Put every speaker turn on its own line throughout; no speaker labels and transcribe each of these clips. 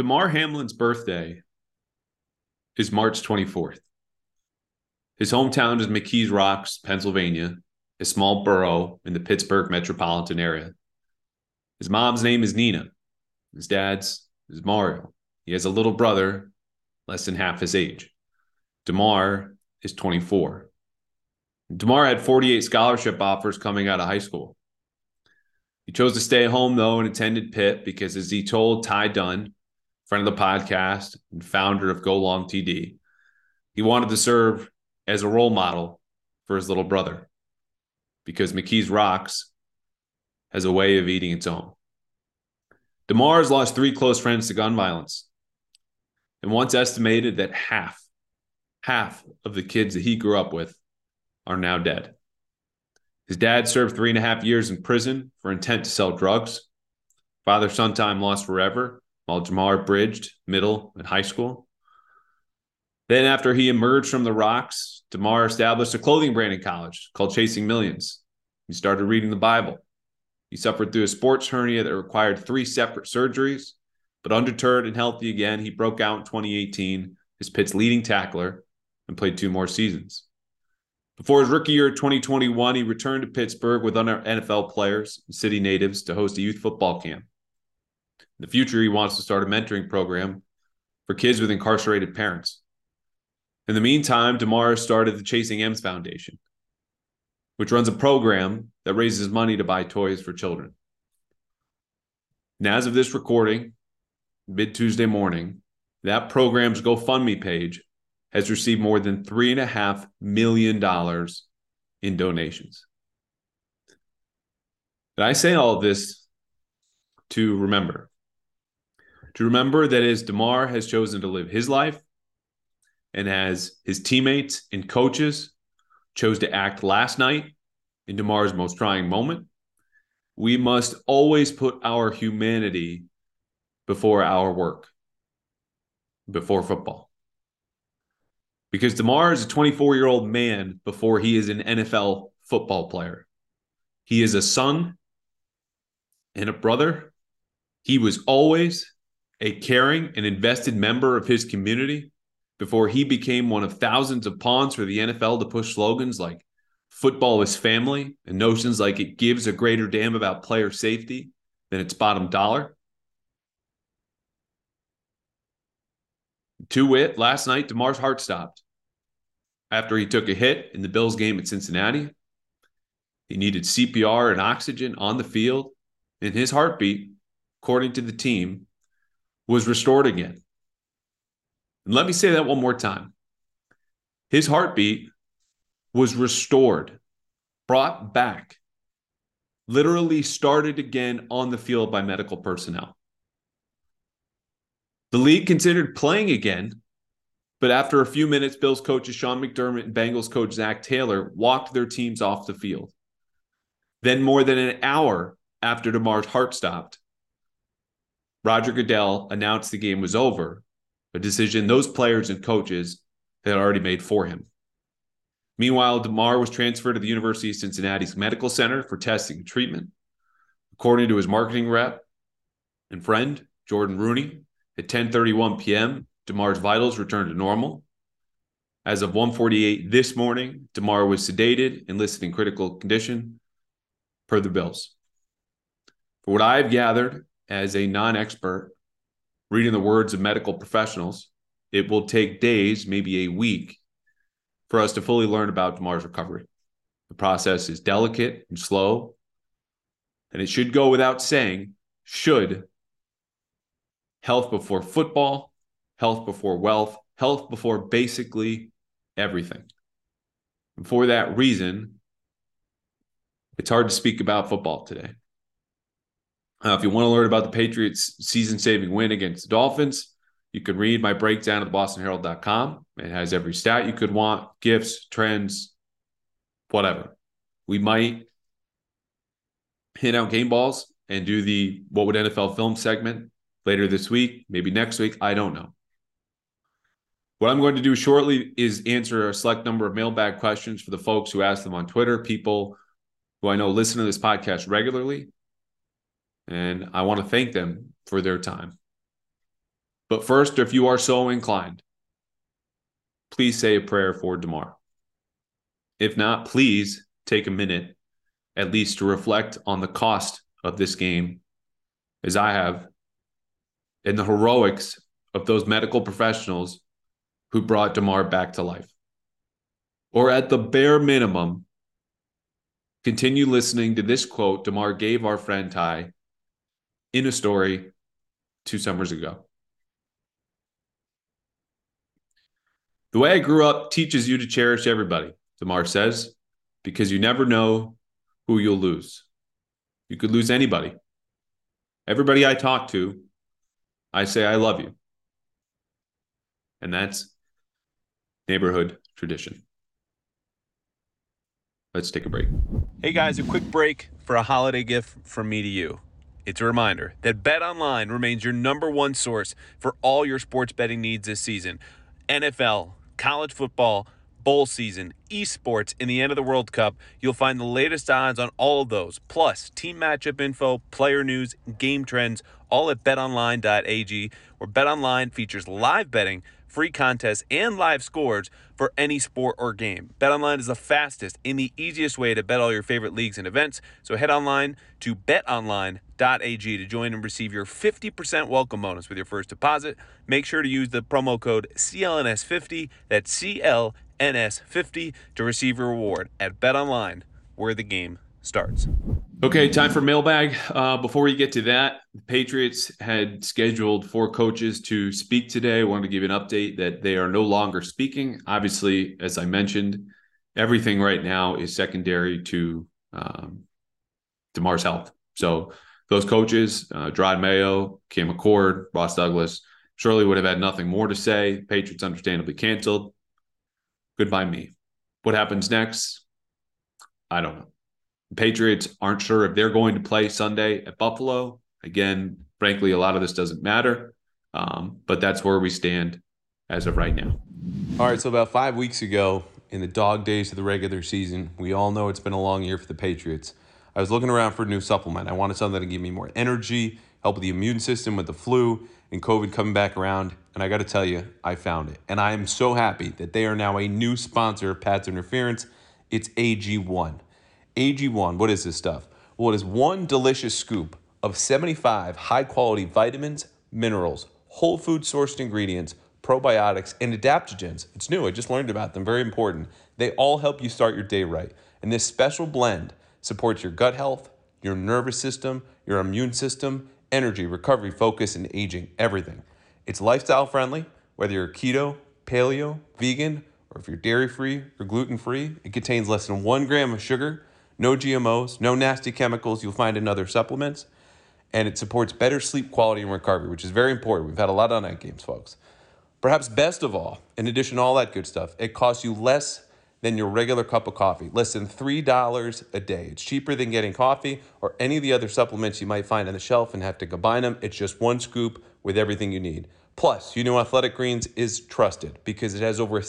Damar Hamlin's birthday is March 24th. His hometown is McKees Rocks, Pennsylvania, a small borough in the Pittsburgh metropolitan area. His mom's name is Nina. His dad's is Mario. He has a little brother, less than half his age. Damar is 24. Damar had 48 scholarship offers coming out of high school. He chose to stay home, though, and attended Pitt because, as he told Ty Dunne, friend of the podcast and founder of Go Long TD, he wanted to serve as a role model for his little brother because McKees Rocks has a way of eating its own. Damar has lost three close friends to gun violence and once estimated that half, half of the kids that he grew up with are now dead. His dad served three and a half years in prison for intent to sell drugs. Father son time lost forever while Damar bridged middle and high school. Then, after he emerged from the rocks, Damar established a clothing brand in college called Chasing Millions. He started reading the Bible. He suffered through a sports hernia that required three separate surgeries, but undeterred and healthy again, he broke out in 2018 as Pitt's leading tackler and played two more seasons. Before his rookie year 2021, he returned to Pittsburgh with other NFL players and city natives to host a youth football camp. In the future, he wants to start a mentoring program for kids with incarcerated parents. In the meantime, Damar started the Chasing M's Foundation, which runs a program that raises money to buy toys for children. And as of this recording, mid Tuesday morning, that program's GoFundMe page has received more than $3.5 million in donations. And I say all this to remember. To remember that as Damar has chosen to live his life, and as his teammates and coaches chose to act last night in Damar's most trying moment, we must always put our humanity before our work, before football. Because Damar is a 24 year old man before he is an NFL football player. He is a son and a brother. He was always a caring and invested member of his community before he became one of thousands of pawns for the NFL to push slogans like football is family and notions like it gives a greater damn about player safety than its bottom dollar. To wit, last night, Damar's heart stopped after he took a hit in the Bills game at Cincinnati. He needed CPR and oxygen on the field, and his heartbeat, according to the team, was restored again. And let me say that one more time. His heartbeat was restored, brought back, literally started again on the field by medical personnel. The league considered playing again, but after a few minutes, Bills coaches Sean McDermott and Bengals coach Zac Taylor walked their teams off the field. Then, more than an hour after Damar's heart stopped, Roger Goodell announced the game was over, a decision those players and coaches had already made for him. Meanwhile, Damar was transferred to the University of Cincinnati's Medical Center for testing and treatment. According to his marketing rep and friend, Jordan Rooney, at 10:31 p.m., Damar's vitals returned to normal. As of 1:48 this morning, Damar was sedated and listed in critical condition per the bills. For what I've gathered as a non-expert reading the words of medical professionals, it will take days, maybe a week, for us to fully learn about Damar's recovery. The process is delicate and slow, and it should go without saying, should health before football, health before wealth, health before basically
everything. And for that reason, it's hard to speak about football today. Uh, if you want to learn about the Patriots' season saving win against the Dolphins, you can read my breakdown at thebostonherald.com. It has every stat you could want, gifts, trends, whatever. We might hit out game balls and do the what would NFL film segment later this week, maybe next week. I don't know. What I'm going to do shortly is answer a select number of mailbag questions for the folks who ask them on Twitter, people who I know listen to this podcast regularly. And I want to thank them for their time. But first, if you are so inclined, please say a prayer for Damar. If not, please take a minute at least to reflect on the cost of this game, as I have, and the heroics of those medical professionals who brought Damar back to life. Or at the bare minimum, continue listening to this quote Damar gave our friend Ty in a story two summers ago. The way I grew up teaches you to cherish everybody, Damar says, because you never know who you'll lose. You could lose anybody. Everybody I talk to, I say, I love you. And that's neighborhood tradition. Let's take a break.
Hey guys, a quick break for a holiday gift from me to you. It's a reminder that Bet Online remains your number one source for all your sports betting needs this season. NFL, college football, bowl season, esports, and the end of the World Cup, you'll find the latest odds on all of those, plus team matchup info, player news, game trends, all at betonline.ag, where BetOnline features live betting, free contests, and live scores for any sport or game. BetOnline is the fastest and the easiest way to bet all your favorite leagues and events, so head online to betonline.ag to join and receive your 50% welcome bonus with your first deposit. Make sure to use the promo code CLNS50, that's CL NS50 to receive your reward at BetOnline, where the game starts.
Okay, time for mailbag. Uh, before we get to that, the Patriots had scheduled four coaches to speak today. I wanted to give you an update that they are no longer speaking. Obviously, as I mentioned, everything right now is secondary to um, Damar's health. So those coaches, uh, Mayo, Cam Achord, Ross Douglas, surely would have had nothing more to say. Patriots understandably canceled. Goodbye, me. What happens next? I don't know. Patriots aren't sure if they're going to play Sunday at Buffalo. Again, frankly, a lot of this doesn't matter, um, but that's where we stand as of right now.
All right, so about five weeks ago, in the dog days of the regular season, we all know it's been a long year for the Patriots. I was looking around for a new supplement. I wanted something to give me more energy, help with the immune system with the flu and COVID coming back around. And I got to tell you, I found it. And I am so happy that they are now a new sponsor of Pat's Interference. It's AG1. AG1, what is this stuff? Well, it is one delicious scoop of 75 high quality vitamins, minerals, whole food sourced ingredients, probiotics, and adaptogens. It's new, I just learned about them, very important. They all help you start your day right. And this special blend supports your gut health, your nervous system, your immune system, energy, recovery, focus, and aging, everything. It's lifestyle friendly, whether you're keto, paleo, vegan, or if you're dairy free or gluten free. It contains less than one gram of sugar, no GMOs, no nasty chemicals you'll find in other supplements, and it supports better sleep quality and recovery, which is very important. We've had a lot of night games, folks. Perhaps best of all, in addition to all that good stuff, it costs you less than your regular cup of coffee, less than $3 a day. It's cheaper than getting coffee or any of the other supplements you might find on the shelf and have to combine them. It's just one scoop with everything you need. Plus, you know Athletic Greens is trusted because it has over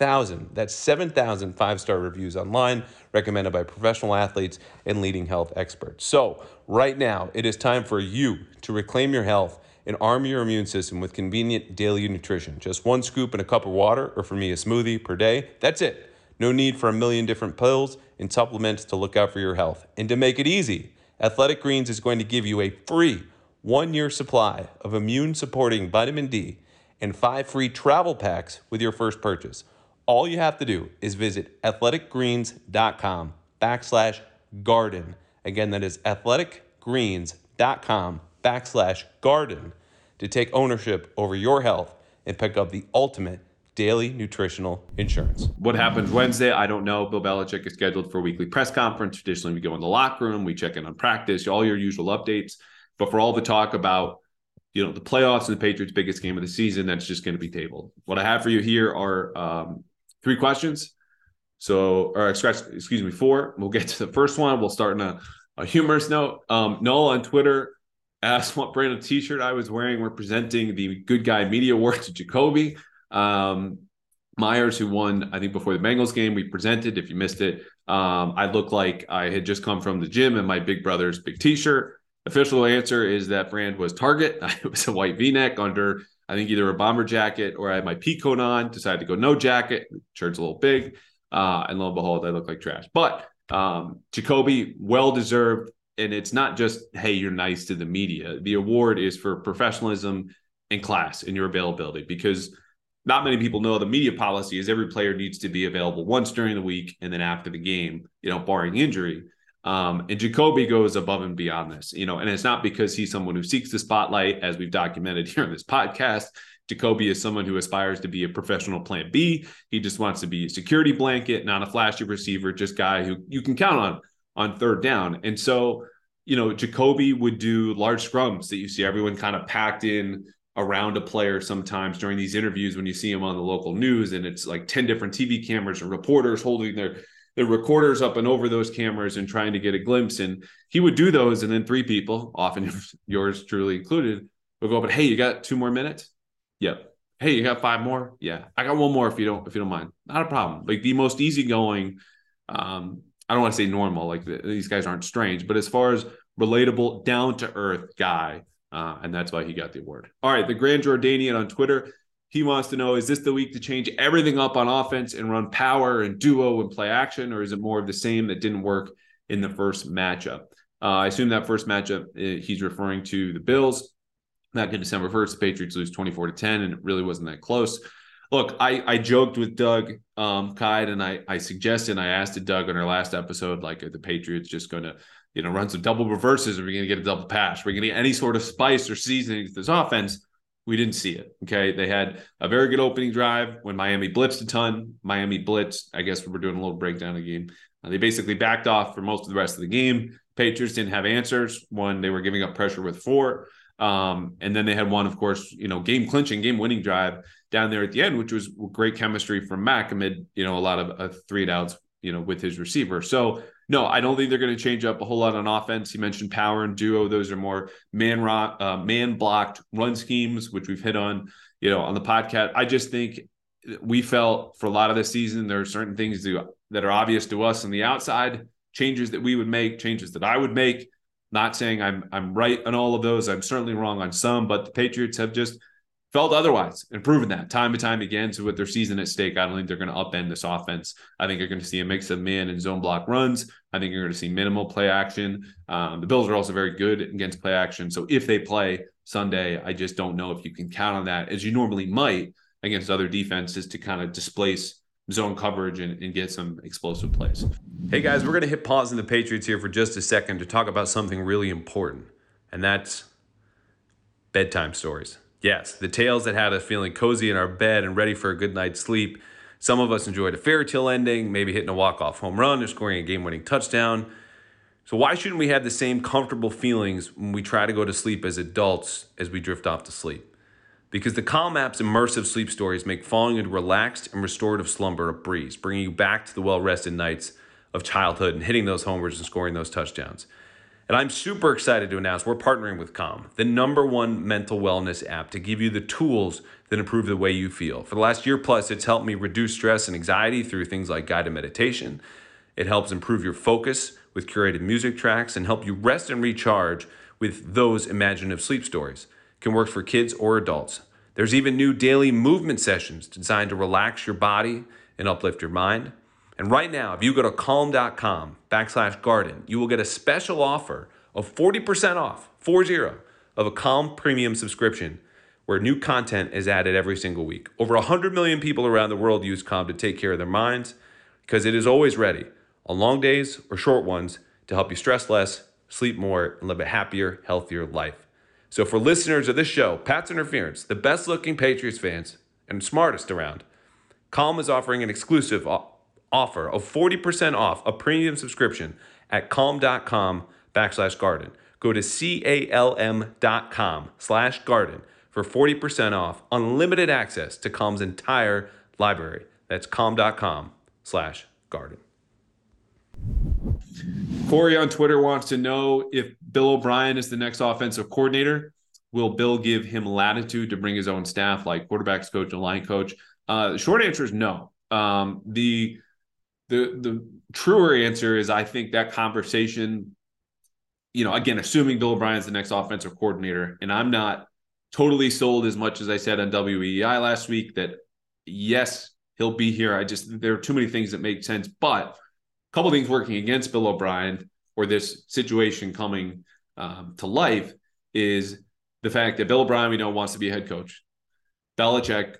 7,000, that's 7,000 five-star reviews online, recommended by professional athletes and leading health experts. So, right now, it is time for you to reclaim your health and arm your immune system with convenient daily nutrition. Just one scoop in a cup of water, or for me, a smoothie per day. That's it. No need for a million different pills and supplements to look out for your health. And to make it easy, Athletic Greens is going to give you a free one year supply of immune supporting vitamin D and five free travel packs with your first purchase. All you have to do is visit athleticgreens.com backslash garden. Again, that is athleticgreens.com backslash garden to take ownership over your health and pick up the ultimate
daily nutritional insurance.
What happens Wednesday? I don't know. Bill Belichick is scheduled for a weekly press conference. Traditionally, we go in the locker room, we check in on practice, all your usual updates. But for all the talk about you know the playoffs and the Patriots' biggest game of the season, that's just going to be tabled. What I have for you here are um, three questions. So, or excuse me, four. We'll get to the first one. We'll start in a, a humorous note. Um, Noel on Twitter asked what brand of T-shirt I was wearing representing the Good Guy Media Award to Jakobi. Um, Meyers, who won, I think, before the Bengals game, we presented. If you missed it, um, I looked like I had just come from the gym in my big brother's big T-shirt. Official answer is that brand was Target. It was a white V-neck under, I think, either a bomber jacket or I had my pea coat on. Decided to go no jacket. Shirt's a little big, uh, and lo and behold, I look like trash. But um, Jakobi, well deserved, and it's not just hey, you're nice to the media. The award is for professionalism and class and your availability because not many people know the media policy is every player needs to be available once during the week and then after the game, you know, barring injury. Um, and Jakobi goes above and beyond this, you know, and it's not because he's someone who seeks the spotlight, as we've documented here in this podcast. Jakobi is someone who aspires to be a professional plan B. He just wants to be a security blanket, not a flashy receiver, just guy who you can count on on third down. And so, you know, Jakobi would do large scrums that you see everyone kind of packed in around a player sometimes during these interviews when you see him on the local news and it's like 10 different TV cameras and reporters holding their the recorders up and over those cameras and trying to get a glimpse. And he would do those, and then three people, often yours truly included, would go, "But hey, you got two more minutes? Yep. Hey, you got five more? Yeah, I got one more if you don't if you don't mind. Not a problem. Like the most easygoing. Um, I don't want to say normal, like the, these guys aren't strange, but as far as relatable, down to earth guy, uh, and that's why he got the award. All right, the Grand Jordanian on Twitter he wants to know is this the week to change everything up on offense and run power and duo and play action, or is it more of the same that didn't work in the first matchup? Uh, I assume that first matchup uh, he's referring to the Bills. Back in December 1st, the Patriots lose 24 to 10, and it really wasn't that close. Look, I, I joked with Doug um, Kyed, and I, I suggested, I asked Doug on our last episode, like, are the Patriots just going to, you know, run some double reverses? Are we going to get a double pass? Are we going to get any sort of spice or seasoning to this offense? We didn't see it. Okay. They had a very good opening drive when Miami blitzed a ton. Miami blitzed, I guess we're doing a little breakdown of the game. Uh, they basically backed off for most of the rest of the game. Patriots didn't have answers. One, they were giving up pressure with four. Um, and then they had one, of course, you know, game clinching, game winning drive down there at the end, which was great chemistry from Mac amid, you know, a lot of uh, three and outs, you know, with his receiver. So no, I don't think they're going to change up a whole lot on offense. You mentioned power and duo; those are more man rock, uh, man blocked run schemes, which we've hit on, you know, on the podcast. I just think we felt for a lot of the season there are certain things that are obvious to us on the outside, changes that we would make, changes that I would make. Not saying I'm I'm right on all of those. I'm certainly wrong on some, but the Patriots have just felt otherwise and proven that time and time again. So with their season at stake, I don't think they're going to upend this offense. I think you're going to see a mix of man and zone block runs. I think you're going to see minimal play action. Um, the Bills are also very good against play action. So if they play Sunday, I just don't know if you can count on that as you normally might against other defenses to kind of displace zone coverage and, and get some explosive plays.
Hey guys, we're going to hit pause in the Patriots here for just a second to talk about something really important, and that's bedtime stories. Yes, the tales that had us feeling cozy in our bed and ready for a good night's sleep. Some of us enjoyed a fairy tale ending, maybe hitting a walk-off home run or scoring a game-winning touchdown. So why shouldn't we have the same comfortable feelings when we try to go to sleep as adults as we drift off to sleep? Because the Calm app's immersive sleep stories make falling into relaxed and restorative slumber a breeze, bringing you back to the well-rested nights of childhood and hitting those homers and scoring those touchdowns. And I'm super excited to announce we're partnering with Calm, the number one mental wellness app, to give you the tools that improve the way you feel. For the last year plus, it's helped me reduce stress and anxiety through things like guided meditation. It helps improve your focus with curated music tracks and help you rest and recharge with those imaginative sleep stories. It can work for kids or adults. There's even new daily movement sessions designed to relax your body and uplift your mind. And right now, if you go to calm.com backslash garden, you will get a special offer of 40% off, 40, of a Calm premium subscription where new content is added every single week. Over 100 million people around the world use Calm to take care of their minds because it is always ready on long days or short ones to help you stress less, sleep more, and live a happier, healthier life. So for listeners of this show, Pat's Interference, the best looking Patriots fans and smartest around, Calm is offering an exclusive offer of 40% off a premium subscription at calm.com backslash garden. Go to C-A-L-M.com slash garden for 40% off unlimited access to Calm's entire library. That's calm.com slash garden.
Corey on Twitter wants to know if Bill O'Brien is the next offensive coordinator. Will Bill give him latitude to bring his own staff, like quarterbacks coach and line coach? Uh, the short answer is no. Um, the the the truer answer is I think that conversation, you know, again, assuming Bill O'Brien is the next offensive coordinator, and I'm not totally sold as much as I said on WEEI last week that yes, he'll be here. I just there are too many things that make sense, but a couple things working against Bill O'Brien or this situation coming um, to life is the fact that Bill O'Brien, we know, wants to be a head coach. Belichick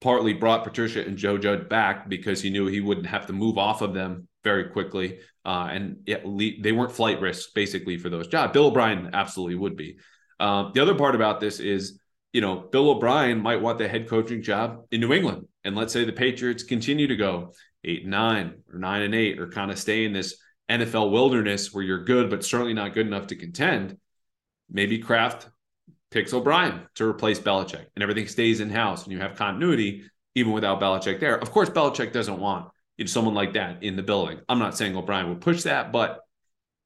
partly brought Patricia and Joe Judge back because he knew he wouldn't have to move off of them very quickly. Uh, and it, they weren't flight risks basically for those jobs. Bill O'Brien absolutely would be. Um, the other part about this is, you know, Bill O'Brien might want the head coaching job in New England. And let's say the Patriots continue to go eight and nine or nine and eight or kind of stay in this NFL wilderness where you're good, but certainly not good enough to contend. Maybe Kraft picks O'Brien to replace Belichick and everything stays in house and you have continuity even without Belichick there. Of course, Belichick doesn't want someone like that in the building. I'm not saying O'Brien would push that, but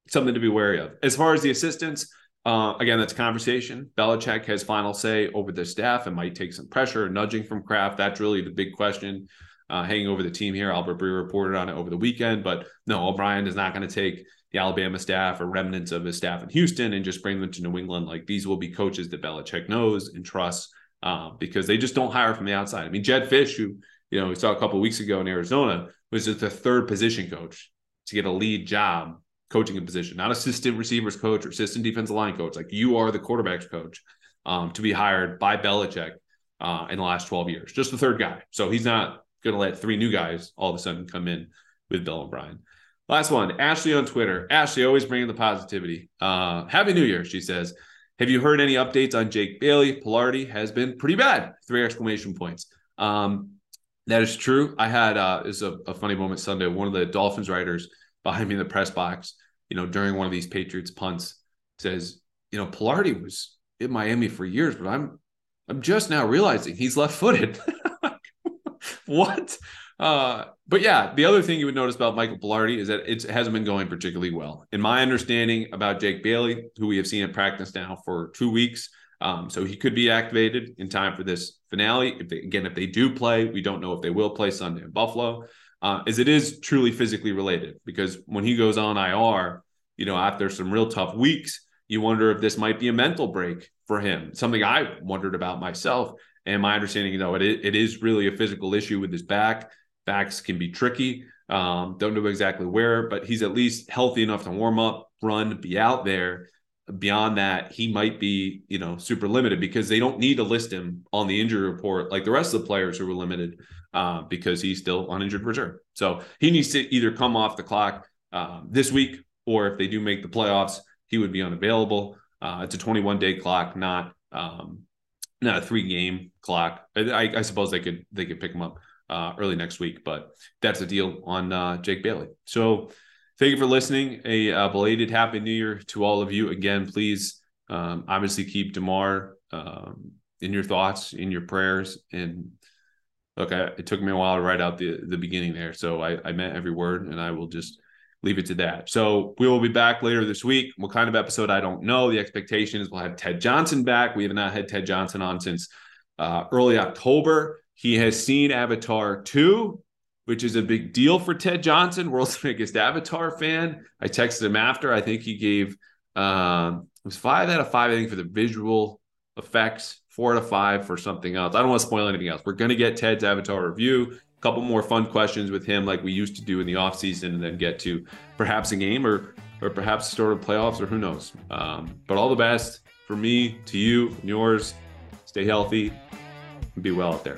something to be wary of. As far as the assistants, uh, again, that's a conversation. Belichick has final say over the staff and might take some pressure, nudging from Kraft. That's really the big question uh, hanging over the team here. Albert Breer reported on it over the weekend, but no, O'Brien is not going to take the Alabama staff or remnants of his staff in Houston and just bring them to New England. Like these will be coaches that Belichick knows and trusts uh, because they just don't hire from the outside. I mean, Jed Fisch, who you know we saw a couple weeks ago in Arizona, was just the third position coach to get a lead job coaching a position, not assistant receivers coach or assistant defensive line coach. Like you are the quarterbacks coach um, to be hired by Belichick uh, in the last 12 years, just the third guy. So he's not going to let three new guys all of a sudden come in with Bill O'Brien. Last one, Ashley on Twitter. Ashley always bringing the positivity. Uh, Happy New Year, she says. Have you heard any updates on Jake Bailey? Palardy has been pretty bad. Three exclamation points. Um, that is true. I had uh, is a, a funny moment Sunday. One of the Dolphins writers behind me in the press box, you know, during one of these Patriots punts, says, you know, Palardy was in Miami for years, but I'm I'm just now realizing he's left footed. what? Uh, but yeah, the other thing you would notice about Michael Palardy is that it hasn't been going particularly well. In my understanding about Jake Bailey, who we have seen at practice now for two weeks, um, so he could be activated in time for this finale. If they, again, if they do play, we don't know if they will play Sunday in Buffalo. Uh, is it is truly physically related because when he goes on IR, you know, after some real tough weeks, you wonder if this might be a mental break for him. Something I wondered about myself. And my understanding, you know, it, it is really a physical issue with his back. Backs can be tricky. Um, don't know exactly where, but he's at least healthy enough to warm up, run, be out there. Beyond that, he might be, you know, super limited because they don't need to list him on the injury report like the rest of the players who were limited uh, because he's still on injured reserve. So he needs to either come off the clock um, this week or if they do make the playoffs, he would be unavailable. Uh, it's a 21 day clock, not um, not a three game clock. I, I, suppose they could they could pick him up uh, early next week, but that's the deal on uh, Jake Bailey. So thank you for listening. A uh, belated Happy New Year to all of you. Again, please um, obviously keep Damar um, in your thoughts, in your prayers, and look, I, it took me a while to write out the the beginning there, so I, I meant every word, and I will just leave it to that. So we will be back later this week. What kind of episode? I don't know. The expectation is we'll have Ted Johnson back. We have not had Ted Johnson on since uh, early October. He has seen Avatar 2, which is a big deal for Ted Johnson, world's biggest Avatar fan. I texted him after. I think he gave um, it was five out of five, I think, for the visual effects, four out of five for something else. I don't want to spoil anything else. We're to get Ted's Avatar review a couple more fun questions with him like we used to do in the offseason and then get to perhaps a game or or perhaps start of playoffs or who knows um, but all the best for me to you and yours stay healthy and be well out there